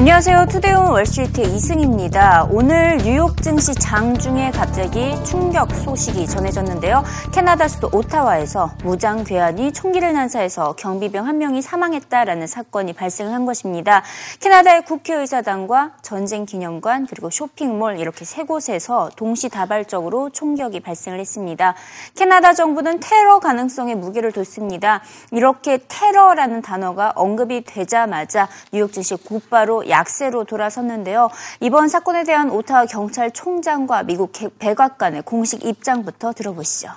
안녕하세요. 투데이온 월스트리트의 이승입니다. 오늘 뉴욕 증시 장중에 갑자기 충격 소식이 전해졌는데요. 캐나다 수도 오타와에서 무장 괴한이 총기를 난사해서 경비병 한 명이 사망했다라는 사건이 발생을 한 것입니다. 캐나다의 국회의사당과 전쟁 기념관 그리고 쇼핑몰 이렇게 세 곳에서 동시다발적으로 총격이 발생을 했습니다. 캐나다 정부는 테러 가능성에 무게를 뒀습니다. 이렇게 테러라는 단어가 언급이 되자마자 뉴욕 증시 곧바로 약세로 돌아섰는데요. 이번 사건에 대한 오타와 경찰총장과 미국 백악관의 공식 입장부터 들어보시죠.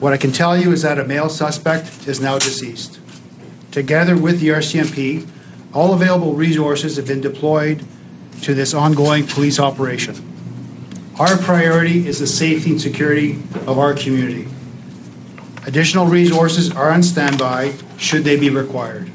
What I can tell you is that a male suspect is now deceased. Together with the RCMP, all available resources have been deployed to this ongoing police operation. Our priority is the safety and security of our community. Additional resources are on standby should they be required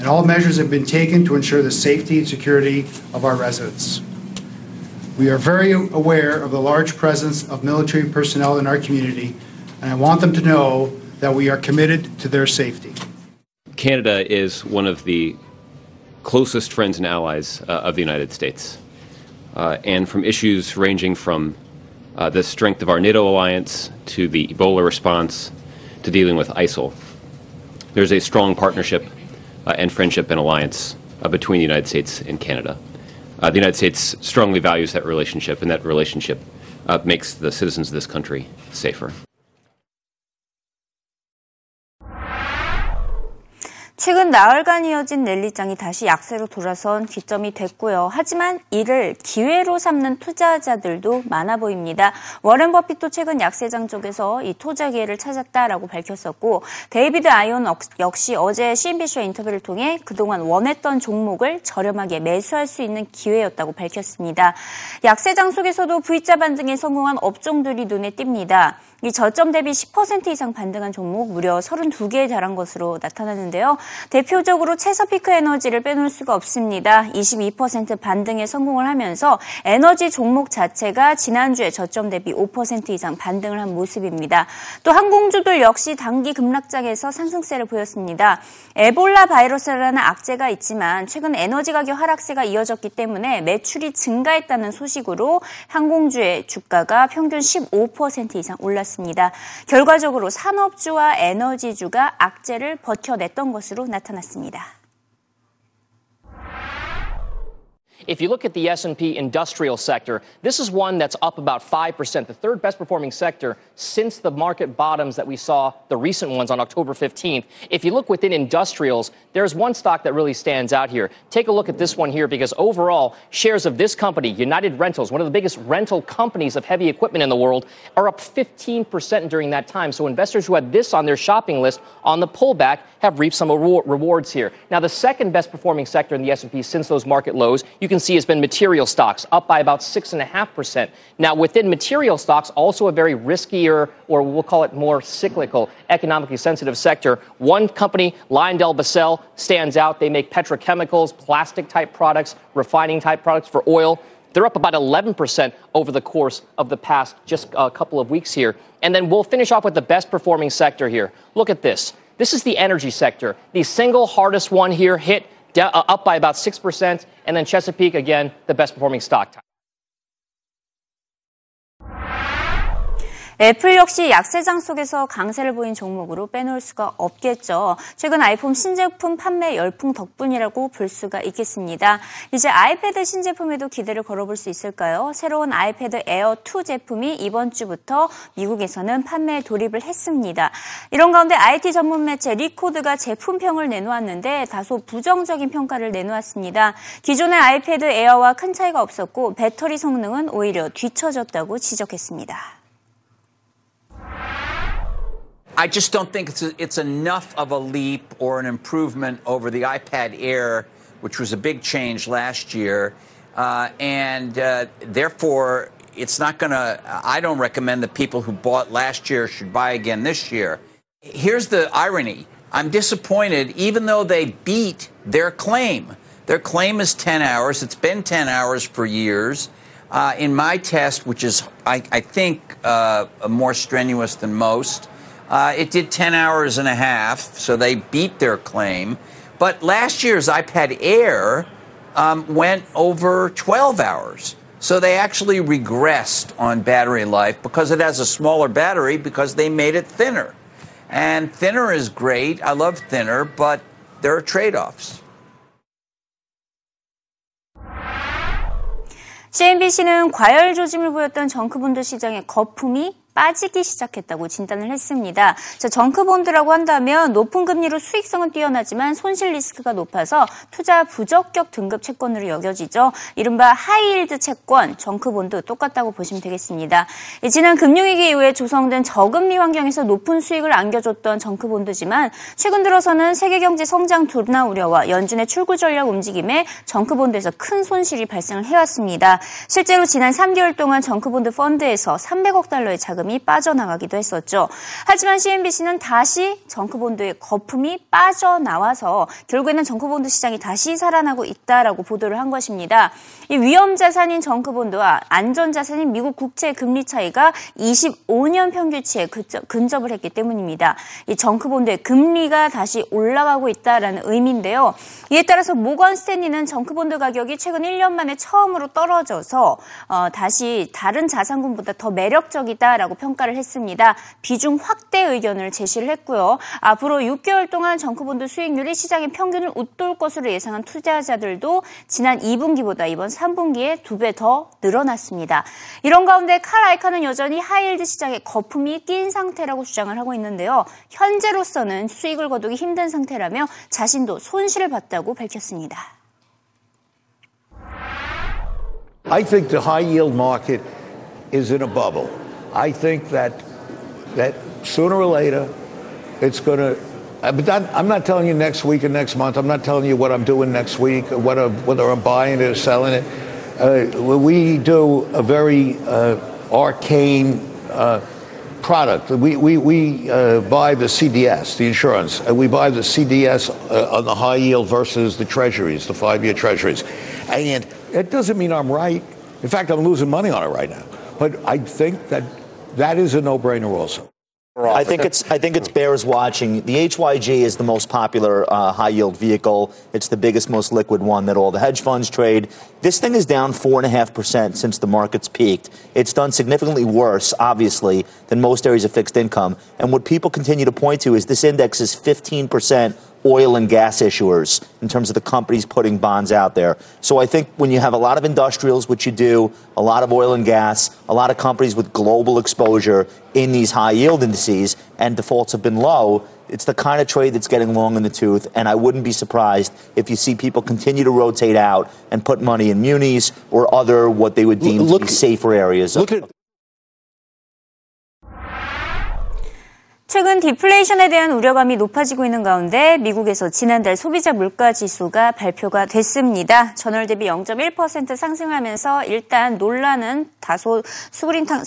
and all measures have been taken to ensure the safety and security of our residents. We are very aware of the large presence of military personnel in our community, and I want them to know that we are committed to their safety. Canada is one of the closest friends and allies uh, of the United States. Uh, and from issues ranging from uh, the strength of our NATO alliance to the Ebola response to dealing with ISIL, there's a strong partnership and friendship and alliance uh, between the United States and Canada. Uh, the United States strongly values that relationship, and that relationship makes the citizens of this country safer. 최근 나흘간 이어진 랠리장이 다시 약세로 돌아선 기점이 됐고요. 하지만 이를 기회로 삼는 투자자들도 많아 보입니다. 워렌 버핏도 최근 약세장 쪽에서 이 투자 기회를 찾았다라고 밝혔었고 데이비드 아인혼 역시 어제 CNBC와 인터뷰를 통해 그동안 원했던 종목을 저렴하게 매수할 수 있는 기회였다고 밝혔습니다. 약세장 속에서도 V자 반등에 성공한 업종들이 눈에 띕니다. 이 저점 대비 10% 이상 반등한 종목 무려 32개에 달한 것으로 나타났는데요. 대표적으로 체서피크 에너지를 빼놓을 수가 없습니다. 22% 반등에 성공을 하면서 에너지 종목 자체가 지난주에 저점 대비 5% 이상 반등을 한 모습입니다. 또 항공주들 역시 단기 급락장에서 상승세를 보였습니다. 에볼라 바이러스라는 악재가 있지만 최근 에너지 가격 하락세가 이어졌기 때문에 매출이 증가했다는 소식으로 항공주의 주가가 평균 15% 이상 올랐습니다. 결과적으로 산업주와 에너지주가 악재를 버텨냈던 것으로 나타났습니다. If you look at the S&P industrial sector, this is one that's up about 5%, the third best performing sector since the market bottoms that we saw, the recent ones on October 15th. If you look within industrials, there's one stock that really stands out here. Take a look at this one here because overall, shares of this company, United Rentals, one of the biggest rental companies of heavy equipment in the world, are up 15% during that time. So investors who had this on their shopping list on the pullback have reaped some rewards here. Now, the second best performing sector in the S&P since those market lows, you can see has been material stocks, up by about 6.5%. Now, within material stocks, also a very riskier, or we'll call it more cyclical, economically sensitive sector. One company, LyondellBasell, stands out. They make petrochemicals, plastic type products, refining type products for oil. They're up about 11% over the course of the past just a couple of weeks here. And then we'll finish off with the best performing sector here. Look at this. This is the energy sector. The single hardest one here hit Uh, up by about 6%. And then Chesapeake, again, the best performing stock. 애플 역시 약세장 속에서 강세를 보인 종목으로 빼놓을 수가 없겠죠. 최근 아이폰 신제품 판매 열풍 덕분이라고 볼 수가 있겠습니다. 이제 아이패드 신제품에도 기대를 걸어볼 수 있을까요? 새로운 아이패드 에어 2 제품이 이번 주부터 미국에서는 판매에 돌입을 했습니다. 이런 가운데 IT 전문 매체 리코드가 제품평을 내놓았는데 다소 부정적인 평가를 내놓았습니다. 기존의 아이패드 에어와 큰 차이가 없었고 배터리 성능은 오히려 뒤처졌다고 지적했습니다. I just don't think it's, a, it's enough of a leap or an improvement over the iPad Air, which was a big change last year. Uh, and uh, therefore, it's not going to, I don't recommend that people who bought last year should buy again this year. Here's the irony I'm disappointed, even though they beat their claim. Their claim is 10 hours. It's been 10 hours for years. Uh, in my test, which is, I, I think, uh, more strenuous than most, uh, it did 10 hours and a half, so they beat their claim. But last year's iPad Air um, went over 12 hours. So they actually regressed on battery life because it has a smaller battery because they made it thinner. And thinner is great. I love thinner, but there are trade offs. CNBC는 과열 조짐을 보였던 정크본드 시장의 거품이 빠지기 시작했다고 진단을 했습니다. 자, 정크본드라고 한다면 높은 금리로 수익성은 뛰어나지만 손실 리스크가 높아서 투자 부적격 등급 채권으로 여겨지죠. 이른바 하이일드 채권, 정크본드 똑같다고 보시면 되겠습니다. 지난 금융위기 이후에 조성된 저금리 환경에서 높은 수익을 안겨줬던 정크본드지만 최근 들어서는 세계 경제 성장 둔화 우려와 연준의 출구 전략 움직임에 정크본드에서 큰 손실이 발생을 해왔습니다. 실제로 지난 3개월 동안 정크본드 펀드에서 300억 달러의 자금 자금이 빠져나가기도 했었죠. 하지만 CNBC는 다시 정크본드의 거품이 빠져나와서 결국에는 정크본드 시장이 다시 살아나고 있다라고 보도를 한 것입니다. 이 위험 자산인 정크본드와 안전 자산인 미국 국채 금리 차이가 25년 평균치에 근접을 했기 때문입니다. 이 정크본드의 금리가 다시 올라가고 있다라는 의미인데요. 이에 따라서 모건 스탠리는 정크본드 가격이 최근 1년 만에 처음으로 떨어져서 어, 다시 다른 자산군보다 더 매력적이다라고 있다라고 평가를 했습니다. 비중 확대 의견을 제시를 했고요. 앞으로 6개월 동안 정크본드 수익률이 시장의 평균을 웃돌 것으로 예상한 투자자들도 지난 2분기보다 이번 3분기에 두 배 더 늘어났습니다. 이런 가운데 칼 아이카는 여전히 하이힐드 시장에 거품이 낀 상태라고 주장을 하고 있는데요. 현재로서는 수익을 거두기 힘든 상태라며 자신도 손실을 봤다고 밝혔습니다. I think the high yield market is in a bubble. I think that that sooner or later it's going to. I'm not telling you next week or next month. I'm not telling you what I'm doing next week, or whether I'm buying it or selling it. Uh, we do a very uh, arcane uh, product. We, we, we uh, buy the CDS, the insurance. and we buy the CDS uh, on the high yield versus the treasuries, the five year treasuries. And it doesn't mean I'm right. In fact, I'm losing money on it right now. But I think that that is a no-brainer also. I think it's I think it's bears watching. The HYG is the most popular uh, high yield vehicle. It's the biggest, most liquid one that all the hedge funds trade. This thing is down four and a half percent since the market's peaked. It's done significantly worse, obviously, than most areas of fixed income. And what people continue to point to is this index is 15 percent oil and gas issuers in terms of the companies putting bonds out there. So I think when you have a lot of industrials, which you do, a lot of oil and gas, a lot of companies with global exposure in these high yield indices, and defaults have been low, it's the kind of trade that's getting long in the tooth. And I wouldn't be surprised if you see people continue to rotate out and put money in munis or other what they would deem look, to be safer areas. Look at 최근 디플레이션에 대한 우려감이 높아지고 있는 가운데 미국에서 지난달 소비자 물가 지수가 발표가 됐습니다. 전월 대비 0.1% 상승하면서 일단 논란은 다소 수그러든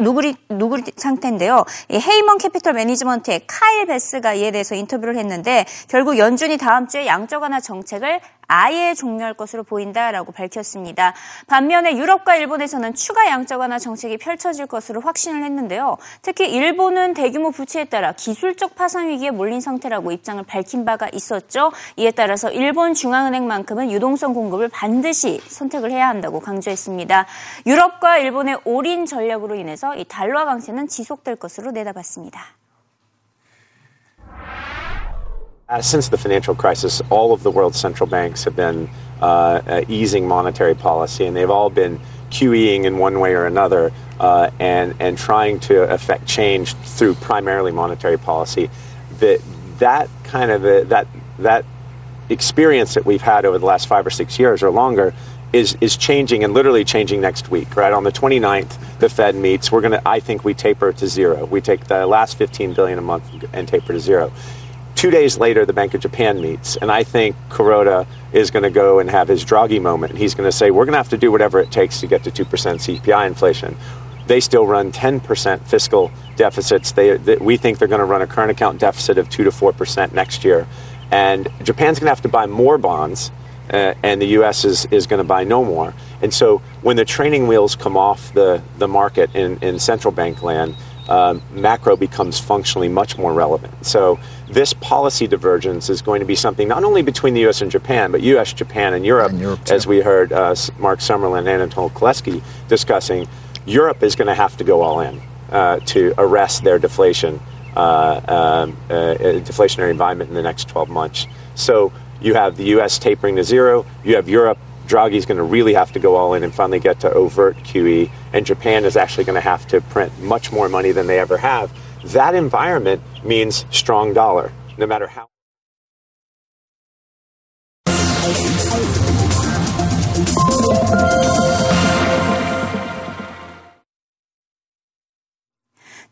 누그러, 누그러진 상태인데요. 헤이먼 캐피털 매니지먼트의 카일 배스가 이에 대해서 인터뷰를 했는데 결국 연준이 다음 주에 양적 완화 정책을 아예 종료할 것으로 보인다라고 밝혔습니다. 반면에 유럽과 일본에서는 추가 양적 완화 정책이 펼쳐질 것으로 확신을 했는데요. 특히 일본은 대규모 부채에 따라 기술적 파산 위기에 몰린 상태라고 입장을 밝힌 바가 있었죠. 이에 따라서 일본 중앙은행만큼은 유동성 공급을 반드시 선택을 해야 한다고 강조했습니다. 유럽과 일본의 올인 전략으로 인해서 이 달러 강세는 지속될 것으로 내다봤습니다. Since the financial crisis, all of the world's central banks have been uh, uh, easing monetary policy, and they've all been QEing in one way or another uh, and, and trying to affect change through primarily monetary policy. That, that kind of a, that, that experience that we've had over the last five or six years or longer is, is changing and literally changing next week, right? On the 29th, the Fed meets. We're going to, I think we taper to zero. We take the last 15 billion a month and taper to zero. Two days later, the Bank of Japan meets, and I think Kuroda is going to go and have his Draghi moment. And he's going to say, We're going to have to do whatever it takes to get to 2% CPI inflation. They still run 10% fiscal deficits. They, they, we think they're going to run a current account deficit of 2 to 4% next year. And Japan's going to have to buy more bonds, uh, and the U.S. is, is going to buy no more. And so when the training wheels come off the, the market in, in central bank land, um, macro becomes functionally much more relevant. So this policy divergence is going to be something not only between the U.S. and Japan, but U.S., Japan, and Europe, And Europe, as we heard uh, Mark Summerlin and Anatol Koleski discussing. Europe is going to have to go all in uh, to arrest their deflation, uh, um, uh, deflationary environment in the next 12 months. So you have the U.S. tapering to zero. You have Europe. Draghi's going to really have to go all in and finally get to overt QE. And Japan is actually going to have to print much more money than they ever have. That environment means strong dollar, no matter how.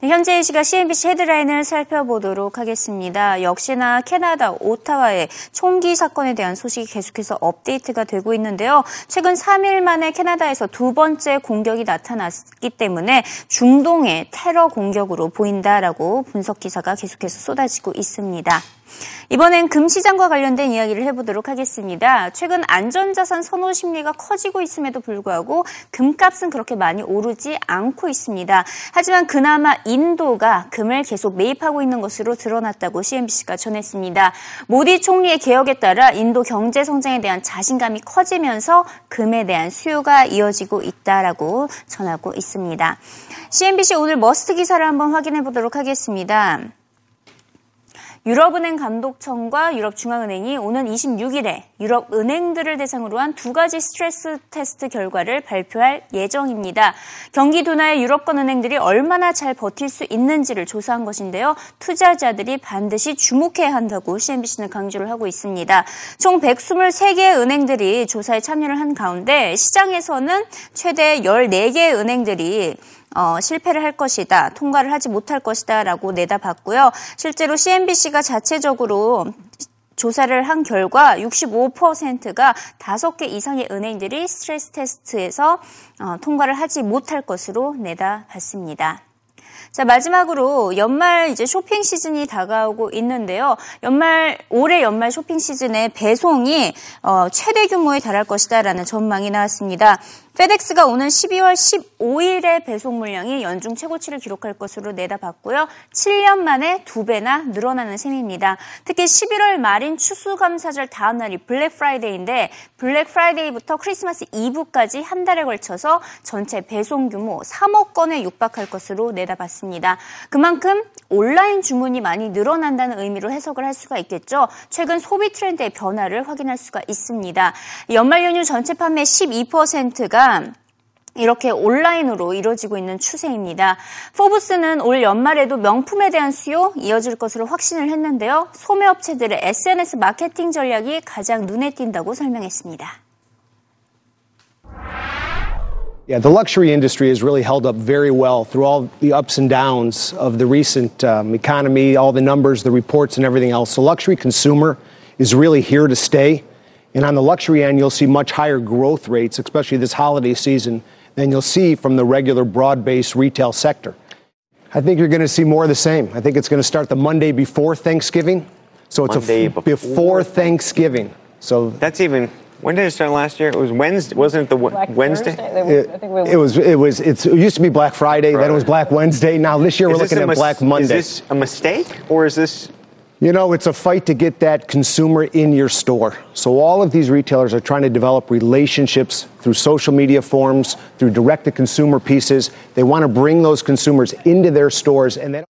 네, 현재 이 시각 CNBC 헤드라인을 살펴보도록 하겠습니다. 역시나 캐나다 오타와의 총기 사건에 대한 소식이 계속해서 업데이트가 되고 있는데요. 최근 3일 만에 캐나다에서 두 번째 공격이 나타났기 때문에 중동의 테러 공격으로 보인다라고 분석 기사가 계속해서 쏟아지고 있습니다. 이번엔 금시장과 관련된 이야기를 해보도록 하겠습니다. 최근 안전자산 선호 심리가 커지고 있음에도 불구하고 금값은 그렇게 많이 오르지 않고 있습니다. 하지만 그나마 인도가 금을 계속 매입하고 있는 것으로 드러났다고 CNBC가 전했습니다. 모디 총리의 개혁에 따라 인도 경제 성장에 대한 자신감이 커지면서 금에 대한 수요가 이어지고 있다라고 전하고 있습니다. CNBC 오늘 must 기사를 한번 확인해 보도록 하겠습니다. 유럽은행 감독청과 유럽중앙은행이 오는 26일에 유럽 은행들을 대상으로 한 두 가지 스트레스 테스트 결과를 발표할 예정입니다. 경기 둔화에 유럽권 은행들이 얼마나 잘 버틸 수 있는지를 조사한 것인데요. 투자자들이 반드시 주목해야 한다고 CNBC는 강조를 하고 있습니다. 총 123개의 은행들이 조사에 참여를 한 가운데 시장에서는 최대 14개의 은행들이 어, 실패를 할 것이다, 통과를 하지 못할 것이다 라고 내다봤고요. 실제로 CNBC가 자체적으로 조사를 한 결과 65%가 5개 이상의 은행들이 스트레스 테스트에서 어, 통과를 하지 못할 것으로 내다봤습니다. 자, 마지막으로 연말 이제 쇼핑 시즌이 다가오고 있는데요. 연말, 올해 연말 쇼핑 시즌의 배송이 어, 최대 규모에 달할 것이다라는 전망이 나왔습니다. 페덱스가 오는 12월 15일에 배송 물량이 연중 최고치를 기록할 것으로 내다봤고요. 7년 만에 두 배나 늘어나는 셈입니다. 특히 11월 말인 추수감사절 다음 날이 블랙 프라이데이인데 블랙 프라이데이부터 크리스마스 이브까지 한 달에 걸쳐서 전체 배송 규모 3억 건에 육박할 것으로 내다봤습니다. 그만큼 온라인 주문이 많이 늘어난다는 의미로 해석을 할 수가 있겠죠. 최근 소비 트렌드의 변화를 확인할 수가 있습니다. 연말 연휴 전체 판매 12%가 이렇게 온라인으로 이루어지고 있는 추세입니다. 포브스는 올 연말에도 명품에 대한 수요 이어질 것으로 확신을 했는데요. 소매업체들의 SNS 마케팅 전략이 가장 눈에 띈다고 설명했습니다. Yeah, the luxury industry has really held up very well through all the ups and downs of the recent um, economy, all the numbers, the reports, and everything else. The luxury consumer is really here to stay. And on the luxury end, you'll see much higher growth rates, especially this holiday season, than you'll see from the regular broad based retail sector. I think you're going to see more of the same. I think it's going to start the Monday before Thanksgiving. So it's Monday a f- before before Thanksgiving. So That's even. When did it start last year? It was Wednesday. Wasn't it the Black Wednesday? Thursday? They It, I think we it was. It was. It's, it used to be Black Friday. Then it was Black Wednesday. Now this year we're this looking at mis- Black Monday. Is this a mistake or is this? You know, it's a fight to get that consumer in your store. So all of these retailers are trying to develop relationships through social media forums, through direct to consumer pieces. They want to bring those consumers into their stores and they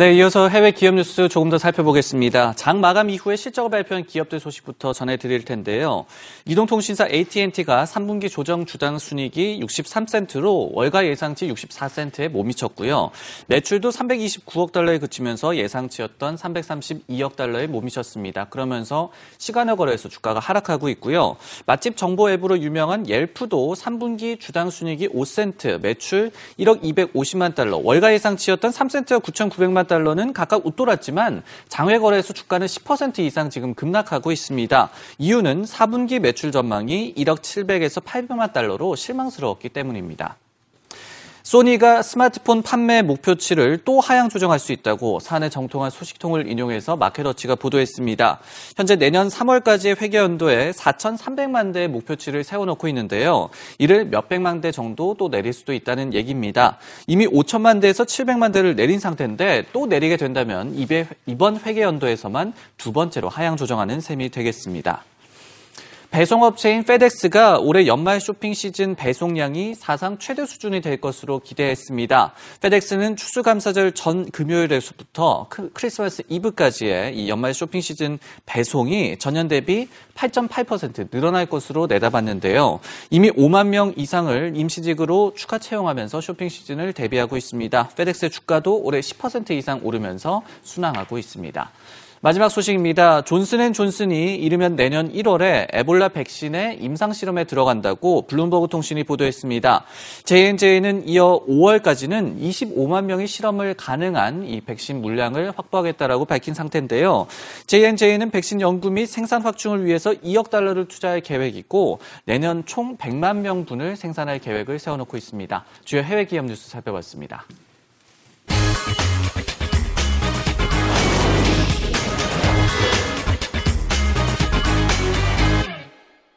네, 이어서 해외 기업 뉴스 조금 더 살펴보겠습니다. 장 마감 이후에 실적을 발표한 기업들 소식부터 전해드릴 텐데요. 이동통신사 AT&T가 3분기 조정 주당 순이익이 63센트로 월가 예상치 64센트에 못 미쳤고요. 매출도 329억 달러에 그치면서 예상치였던 332억 달러에 못 미쳤습니다. 그러면서 시간여 거래에서 주가가 하락하고 있고요. 맛집 정보 앱으로 유명한 옐프도 3분기 주당 순이익이 5센트, 매출 1억 250만 달러, 월가 예상치였던 3센트와 9,900만 달러는 각각 웃돌았지만 장외 거래에서 주가는 10% 이상 지금 급락하고 있습니다. 이유는 4분기 매출 전망이 1억 700에서 800만 달러로 실망스러웠기 때문입니다. 소니가 스마트폰 판매 목표치를 또 하향 조정할 수 있다고 사내 정통한 소식통을 인용해서 마케터치가 보도했습니다. 현재 내년 3월까지의 회계연도에 4,300만 대의 목표치를 세워놓고 있는데요. 이를 몇백만 대 정도 또 내릴 수도 있다는 얘기입니다. 이미 5천만 대에서 700만 대를 내린 상태인데 또 내리게 된다면 이번 회계연도에서만 두 번째로 하향 조정하는 셈이 되겠습니다. 배송업체인 페덱스가 올해 연말 쇼핑 시즌 배송량이 사상 최대 수준이 될 것으로 기대했습니다. 페덱스는 추수감사절 전 금요일에서부터 크리스마스 이브까지의 이 연말 쇼핑 시즌 배송이 전년 대비 8.8% 늘어날 것으로 내다봤는데요. 이미 5만 명 이상을 임시직으로 추가 채용하면서 쇼핑 시즌을 대비하고 있습니다. 페덱스의 주가도 올해 10% 이상 오르면서 순항하고 있습니다. 마지막 소식입니다. 존슨앤존슨이 이르면 내년 1월에 에볼라 백신의 임상 실험에 들어간다고 블룸버그 통신이 보도했습니다. J&J는 이어 5월까지는 25만 명의 실험이 가능한 이 백신 물량을 확보하겠다라고 밝힌 상태인데요. J&J는 백신 연구 및 생산 확충을 위해서 2억 달러를 투자할 계획이고 내년 총 100만 명분을 생산할 계획을 세워놓고 있습니다. 주요 해외 기업 뉴스 살펴봤습니다.